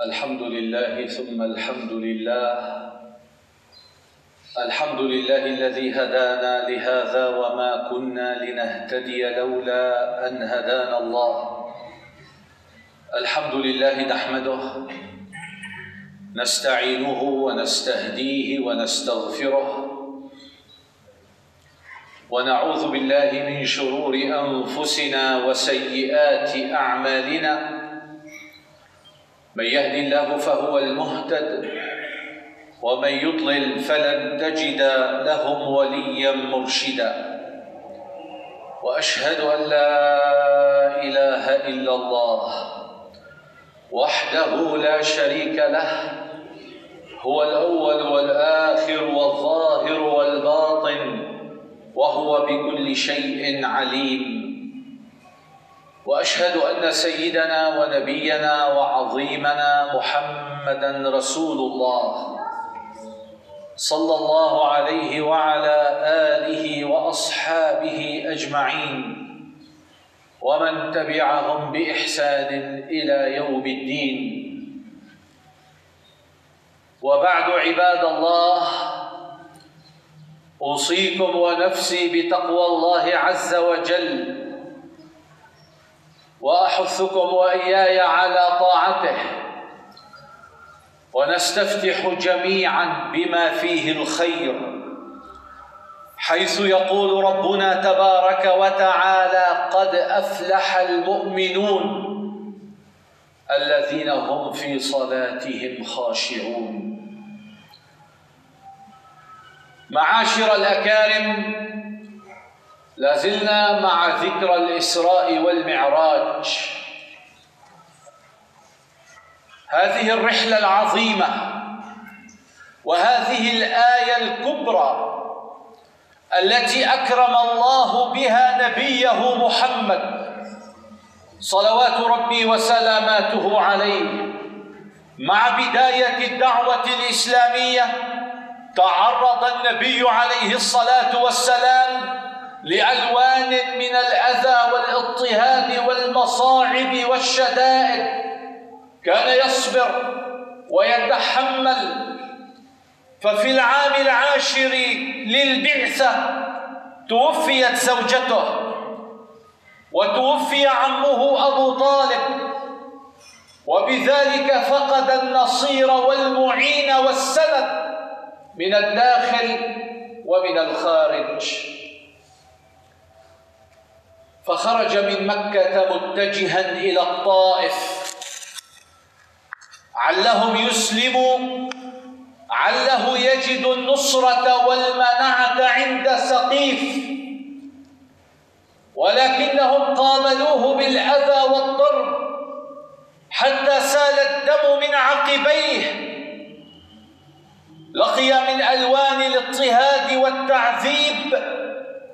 الحمد لله ثم الحمد لله. الحمد لله الذي هدانا لهذا وما كنا لنهتدي لولا أن هدانا الله. الحمد لله نحمده نستعينه ونستهديه ونستغفره ونعوذ بالله من شرور أنفسنا وسيئات أعمالنا. من يهد الله فهو المهتد ومن يضلل فلن تجد لهم وليا مرشدا. وأشهد أن لا إله إلا الله وحده لا شريك له هو الأول والآخر والظاهر والباطن وهو بكل شيء عليم. وأشهد أن سيدنا ونبينا وعظيمنا محمدا رسول الله صلى الله عليه وعلى آله وأصحابه أجمعين. ومن تبعهم بإحسان إلى يوم الدين. وبعد عباد الله أوصيكم ونفسي بتقوى الله عز وجل. وأحثكم وإياي على طاعته. ونستفتح جميعا بما فيه الخير. حيث يقول ربنا تبارك وتعالى قد أفلح المؤمنون الذين هم في صلاتهم خاشعون. معاشر الأكارم لازلنا مع ذكرى الإسراء والمعراج. هذه الرحلة العظيمة وهذه الآية الكبرى التي أكرم الله بها نبيه محمد صلوات ربي وسلاماته عليه مع بداية الدعوة الإسلامية تعرض النبي عليه الصلاة والسلام لألوان من الأذى والاضطهاد والمصاعب والشدائد. كان يصبر ويتحمل. ففي العام العاشر للبعثة توفيت زوجته وتوفي عمه أبو طالب. وبذلك فقد النصير والمعين والسند من الداخل ومن الخارج. فخرج من مكة متجها إلى الطائف. علهم يسلموا عله يجد النصرة والمنعة عند سقيف. ولكنهم قابلوه بالأذى والضرب حتى سال الدم من عقبيه. لقي من ألوان الاضطهاد والتعذيب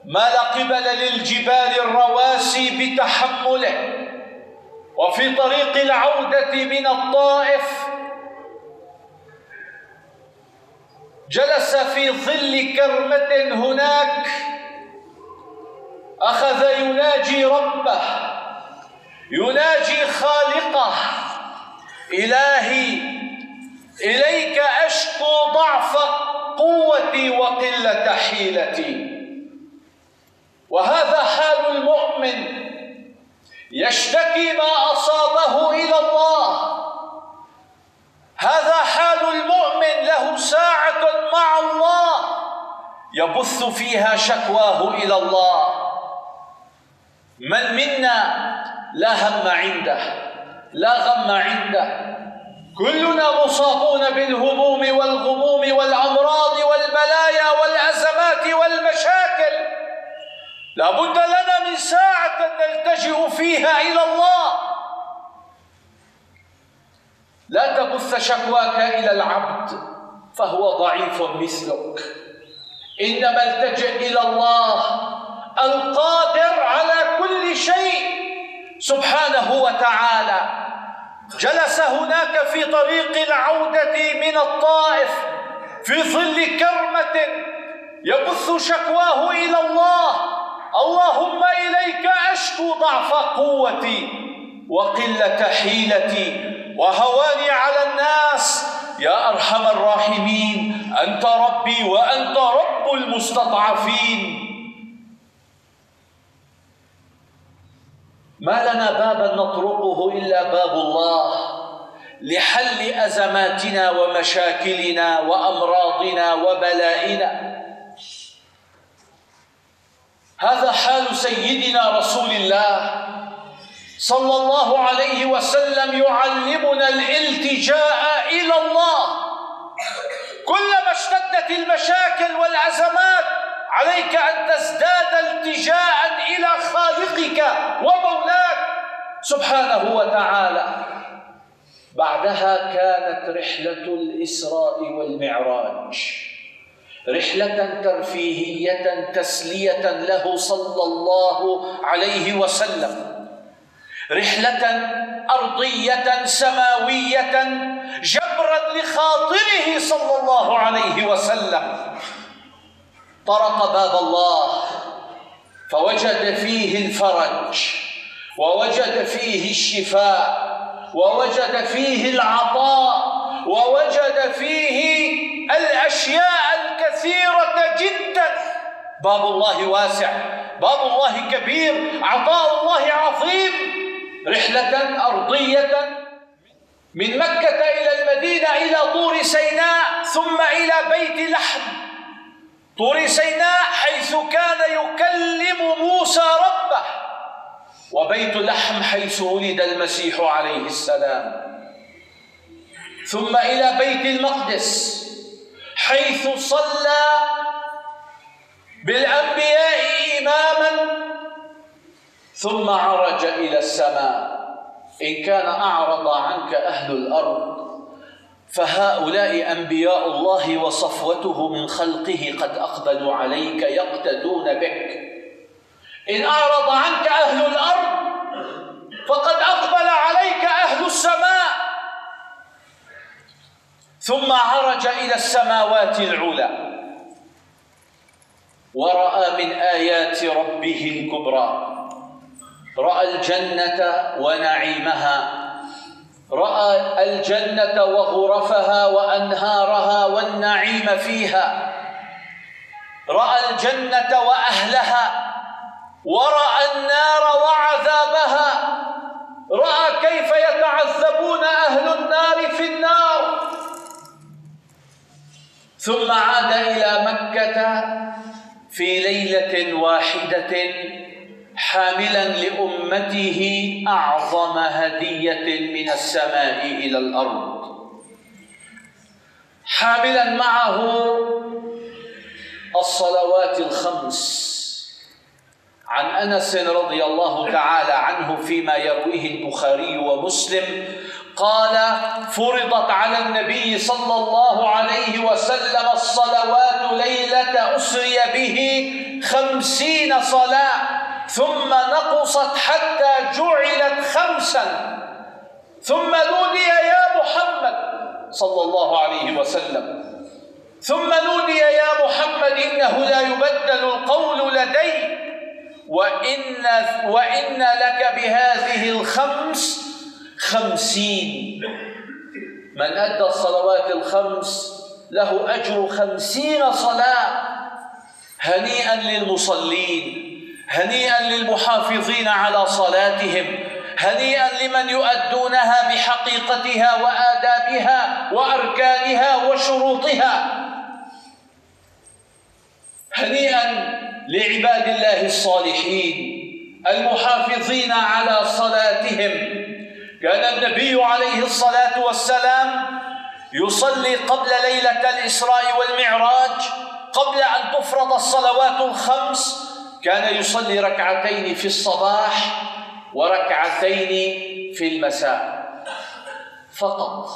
ما لا قبل للجبال الرواسي بتحمله. وفي طريق العودة من الطائف جلس في ظل كرمة هناك أخذ يناجي ربه يناجي خالقه. إلهي إليك أشكو ضعف قوتي وقلة حيلتي. وهذا حال المؤمن يشتكي ما أصابه إلى الله. هذا حال المؤمن له ساعة مع الله يبث فيها شكواه إلى الله. من منا لا هم عنده لا غم عنده. كلنا مصابون بالهموم والغموم والأمراض والبلايا لا بد لنا من ساعة نلتجئ فيها إلى الله. لا تبث شكواك إلى العبد فهو ضعيف مثلك. إنما التجئ إلى الله القادر على كل شيء. سبحانه وتعالى جلس هناك في طريق العودة من الطائف في ظل كرمة يبث شكواه إلى الله. اللهم إليك أشكو ضعف قوتي وقلة حيلتي وهواني على يا أرحم الراحمين أنت ربي وأنت رب المستضعفين. ما لنا بابا نطرقه إلا باب الله لحل أزماتنا ومشاكلنا وأمراضنا وبلائنا. هذا حال سيدنا رسول الله صلى الله عليه وسلم يعلمنا الالتجاء إلى الله. كلما اشتدت المشاكل والأزمات عليك أن تزداد التجاء إلى خالقك ومولاك سبحانه وتعالى. بعدها كانت رحلة الإسراء والمعراج. رحلة ترفيهية تسلية له صلى الله عليه وسلم. رحلة أرضية سماوية جبرا لخاطره صلى الله عليه وسلم. طرق باب الله فوجد فيه الفرج ووجد فيه الشفاء ووجد فيه العطاء ووجد فيه الأشياء الكثيره جدا. باب الله واسع باب الله كبير عطاء الله عظيم. رحلة أرضية من مكة إلى المدينة إلى طور سيناء ثم إلى بيت لحم. طور سيناء حيث كان يكلم موسى ربه. وبيت لحم حيث ولد المسيح عليه السلام. ثم إلى بيت المقدس. حيث صلى بالأنبياء إماما ثم عرج إلى السماء. إن كان أعرض عنك أهل الأرض فهؤلاء أنبياء الله وصفوته من خلقه قد أقبلوا عليك يقتدون بك. إن أعرض عنك أهل الأرض فقد أقبل عليك أهل السماء. ثم عرج إلى السماوات العلى. ورأى من آيات ربه الكبرى. رأى الجنة ونعيمها. رأى الجنة وغرفها وأنهارها والنعيم فيها. رأى الجنة وأهلها. ورأى النار وعذابها. رأى كيف يتعذبون أهل النار في النار. ثم عاد إلى مكة في ليلة واحدة حاملا لأمته أعظم هدية من السماء إلى الأرض. حاملا معه الصلوات الخمس. عن أنس رضي الله تعالى عنه فيما يرويه البخاري ومسلم قال فرضت على النبي صلى الله عليه وسلم الصلوات ليلة أسري به خمسين صلاة ثم نقصت حتى جعلت خمسا. ثم نودي يا محمد صلى الله عليه وسلم. ثم نودي يا محمد إنه لا يبدل القول لدي وإن وإن لك بهذه الخمس خمسين. من أدى الصلوات الخمس له أجر خمسين صلاة. هنيئا للمصلين هنيئا للمحافظين على صلاتهم هنيئا لمن يؤدونها بحقيقتها وآدابها وأركانها وشروطها. هنيئا لعباد الله الصالحين المحافظين على صلاتهم. كان النبي عليه الصلاة والسلام يصلي قبل ليلة الإسراء والمعراج قبل أن تفرض الصلوات الخمس كان يصلي ركعتين في الصباح وركعتين في المساء. فقط.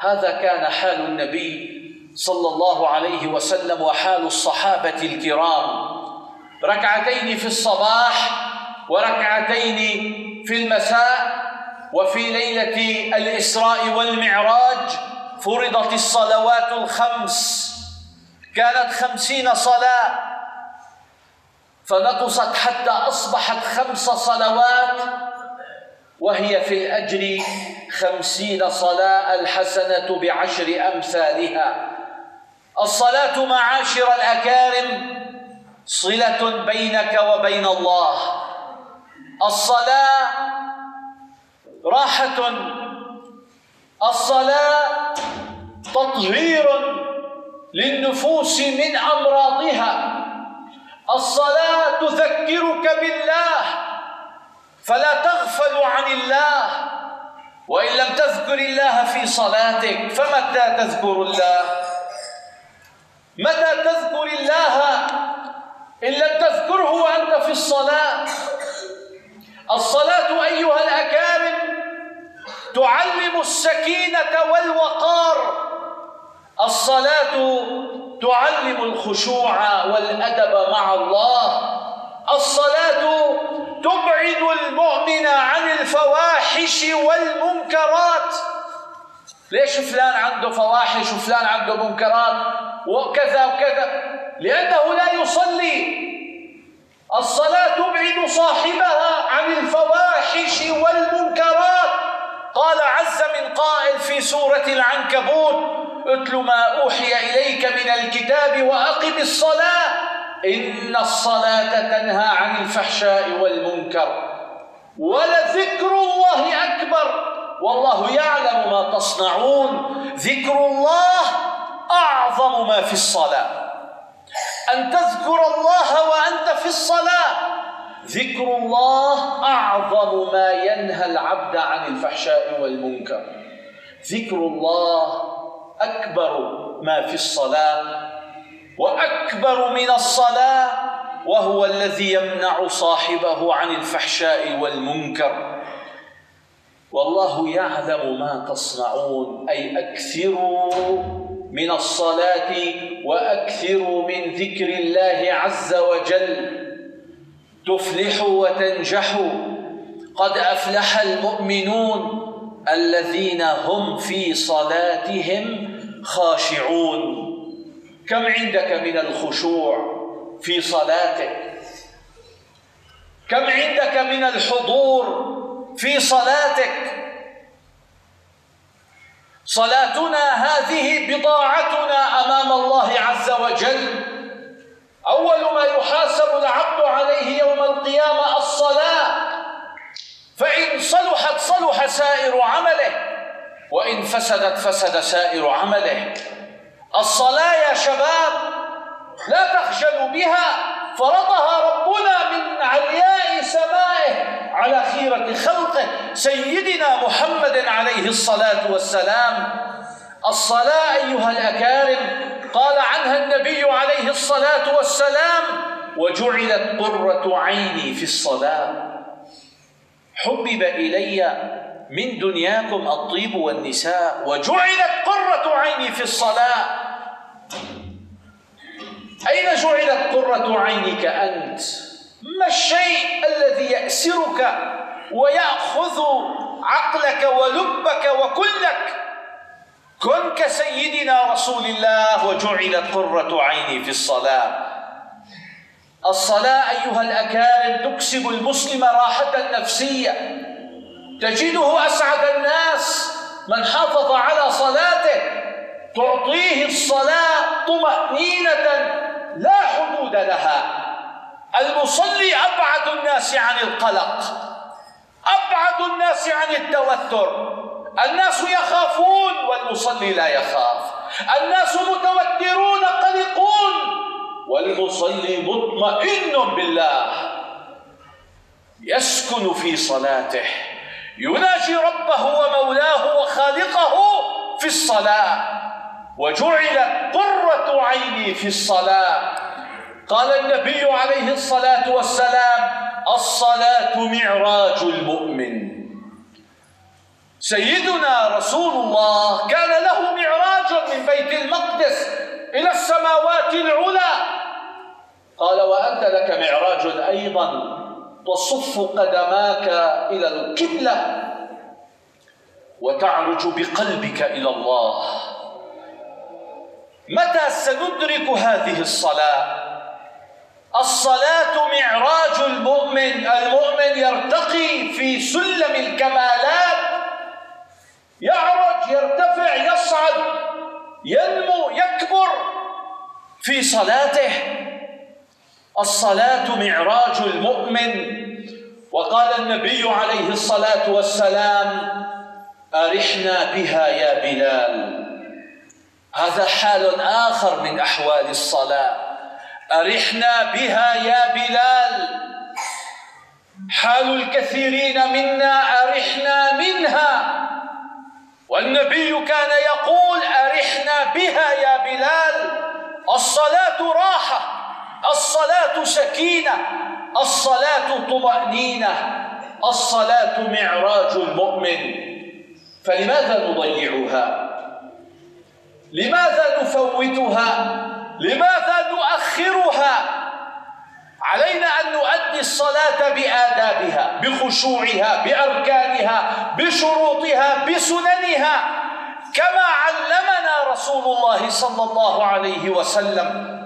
هذا كان حال النبي صلى الله عليه وسلم وحال الصحابة الكرام. ركعتين في الصباح وركعتين في المساء وفي ليلة الإسراء والمعراج فرضت الصلوات الخمس. كانت خمسين صلاة. فنقصت حتى أصبحت خمس صلوات. وهي في الأجر خمسين صلاة الحسنة بعشر أمثالها. الصلاة معاشر الأكارم صلة بينك وبين الله. الصلاة راحة الصلاة تطهير للنفوس من أمراضها. الصلاة تذكرك بالله فلا تغفل عن الله. وإن لم تذكر الله في صلاتك فمتى تذكر الله؟ متى تذكر الله؟ إن لم تذكره وأنت في الصلاة. الصلاة أيها الأكارم تعلم السكينة والوقار. الصلاة تعلم الخشوع والأدب مع الله. الصلاة تبعد المؤمن عن الفواحش والمنكرات. ليش فلان عنده فواحش وفلان عنده منكرات؟ وكذا وكذا. لأنه لا يصلي. الصلاة تبعد صاحبها عن الفواحش والمنكرات. قال عز من قائل في سورة العنكبوت اتل ما أوحي إليك من الكتاب وأقم الصلاة. إن الصلاة تنهى عن الفحشاء والمنكر ولذكر الله أكبر. والله يعلم ما تصنعون. ذكر الله أعظم ما في الصلاة. أن تذكر الله وأنت في الصلاة. ذكر الله أعظم ما ينهى العبد عن الفحشاء والمنكر. ذكر الله أكبر ما في الصلاة وأكبر من الصلاة وهو الذي يمنع صاحبه عن الفحشاء والمنكر. والله يعلم ما تصنعون أي أكثروا من الصلاة وأكثروا من ذكر الله عز وجل. تفلحوا وتنجحوا قد أفلح المؤمنون الذين هم في صلاتهم خاشعون. كم عندك من الخشوع في صلاتك؟ كم عندك من الحضور في صلاتك؟ صلاتنا هذه بضاعتنا أمام الله عز وجل. أول ما يحاسب العبد عليه يوم القيامة الصلاة فإن صلحت صلح سائر عمله وإن فسدت فسد سائر عمله. الصلاة يا شباب لا تخجلوا بها فرضها ربنا من علياء سمائه على خيرة خلقه سيدنا محمد عليه الصلاة والسلام. الصلاة أيها الأكارم قال عنها النبي عليه الصلاة والسلام وجعلت قرة عيني في الصلاة. حبب إلي من دنياكم الطيب والنساء. وجعلت قرة عيني في الصلاة. أين جعلت قرة عينك أنت؟ ما الشيء الذي يأسرك ويأخذ عقلك ولبك وكلك كن كسيدنا رسول الله وجعلت قرة عيني في الصلاة. الصلاة أيها الأكارم تكسب المسلم راحة نفسية. تجده أسعد الناس من حافظ على صلاته. تعطيه الصلاة طمأنينة لا حدود لها. المصلي أبعد الناس عن القلق. أبعد الناس عن التوتر. الناس يخافون والمصلي لا يخاف. الناس متوترون قلقون والمصلي مطمئن بالله. يسكن في صلاته. يناجي ربه ومولاه وخالقه في الصلاة. وجعلت قرة عيني في الصلاة. قال النبي عليه الصلاة والسلام الصلاة معراج المؤمن. سيدنا رسول الله كان له معراج من بيت المقدس إلى السماوات العلى. قال وأنت لك معراج أيضا تصف قدماك إلى القبلة وتعرج بقلبك إلى الله. متى سندرك هذه الصلاة؟ الصلاة معراج المؤمن المؤمن يرتقي في سلم الكمالات يعرج يرتفع يصعد ينمو يكبر في صلاته. الصلاة معراج المؤمن. وقال النبي عليه الصلاة والسلام أرحنا بها يا بلال. هذا حال آخر من أحوال الصلاة. أرحنا بها يا بلال. حال الكثيرين منا أرحنا منها. والنبي كان يقول أرحنا بها يا بلال الصلاة راحة الصلاة سكينة الصلاة طمأنينة الصلاة معراج المؤمن. فلماذا نضيعها؟ لماذا نفوتها؟ لماذا نؤخرها؟ علينا أن نؤدي الصلاة بآدابها بخشوعها بأركانها بشروطها بسننها. كما علمنا رسول الله صلى الله عليه وسلم.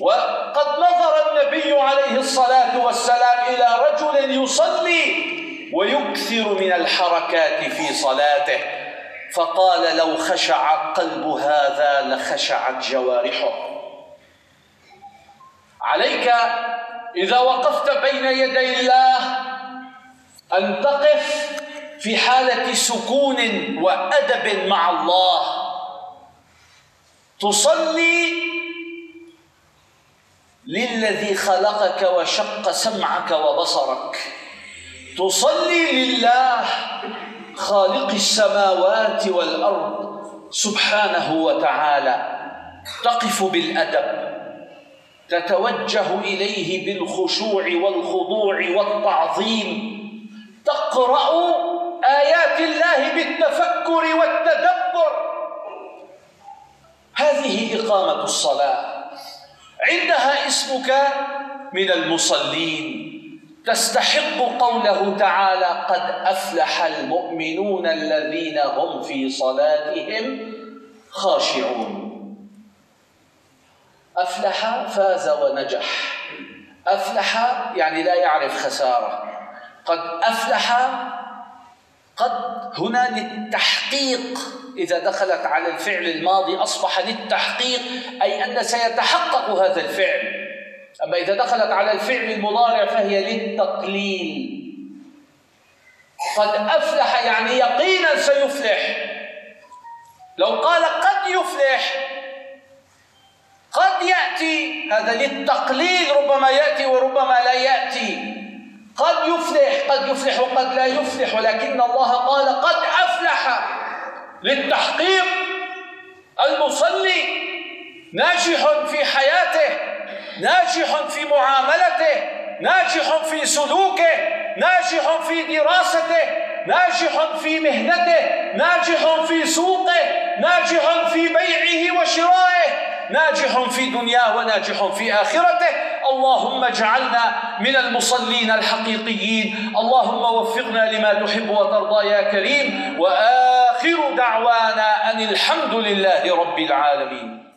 وقد نظر النبي عليه الصلاة والسلام إلى رجل يصلي ويكثر من الحركات في صلاته فقال لو خشع قلب هذا لخشعت جوارحه. عليك إذا وقفت بين يدي الله أن تقف في حالة سكون وأدب مع الله. تصلي للذي خلقك وشق سمعك وبصرك. تصلي لله خالق السماوات والأرض سبحانه وتعالى. تقف بالأدب. تتوجه إليه بالخشوع والخضوع والتعظيم. تقرأ آيات الله بالتفكر والتدبر. هذه إقامة الصلاة. عندها اسمك من المصلين. تستحق قوله تعالى قد أفلح المؤمنون الذين هم في صلاتهم خاشعون أفلح فاز ونجح. أفلح يعني لا يعرف خسارة. قد أفلح قد هنا للتحقيق. إذا دخلت على الفعل الماضي أصبح للتحقيق أي أن سيتحقق هذا الفعل. أما إذا دخلت على الفعل المضارع فهي للتقليل. قد أفلح يعني يقينا سيفلح. لو قال قد يفلح قد يأتي هذا للتقليل ربما يأتي وربما لا يأتي. قد يفلح قد يفلح وقد لا يفلح ولكن الله قال قد أفلح للتحقيق. المصلي ناجح في حياته ناجح في معاملته ناجح في سلوكه ناجح في دراسته ناجح في مهنته ناجح في سوقه ناجح في بيعه وشرائه. ناجح في دنياه وناجح في آخرته. اللهم اجعلنا من المصلين الحقيقيين. اللهم وفقنا لما تحب وترضى يا كريم. وآخر دعوانا أن الحمد لله رب العالمين.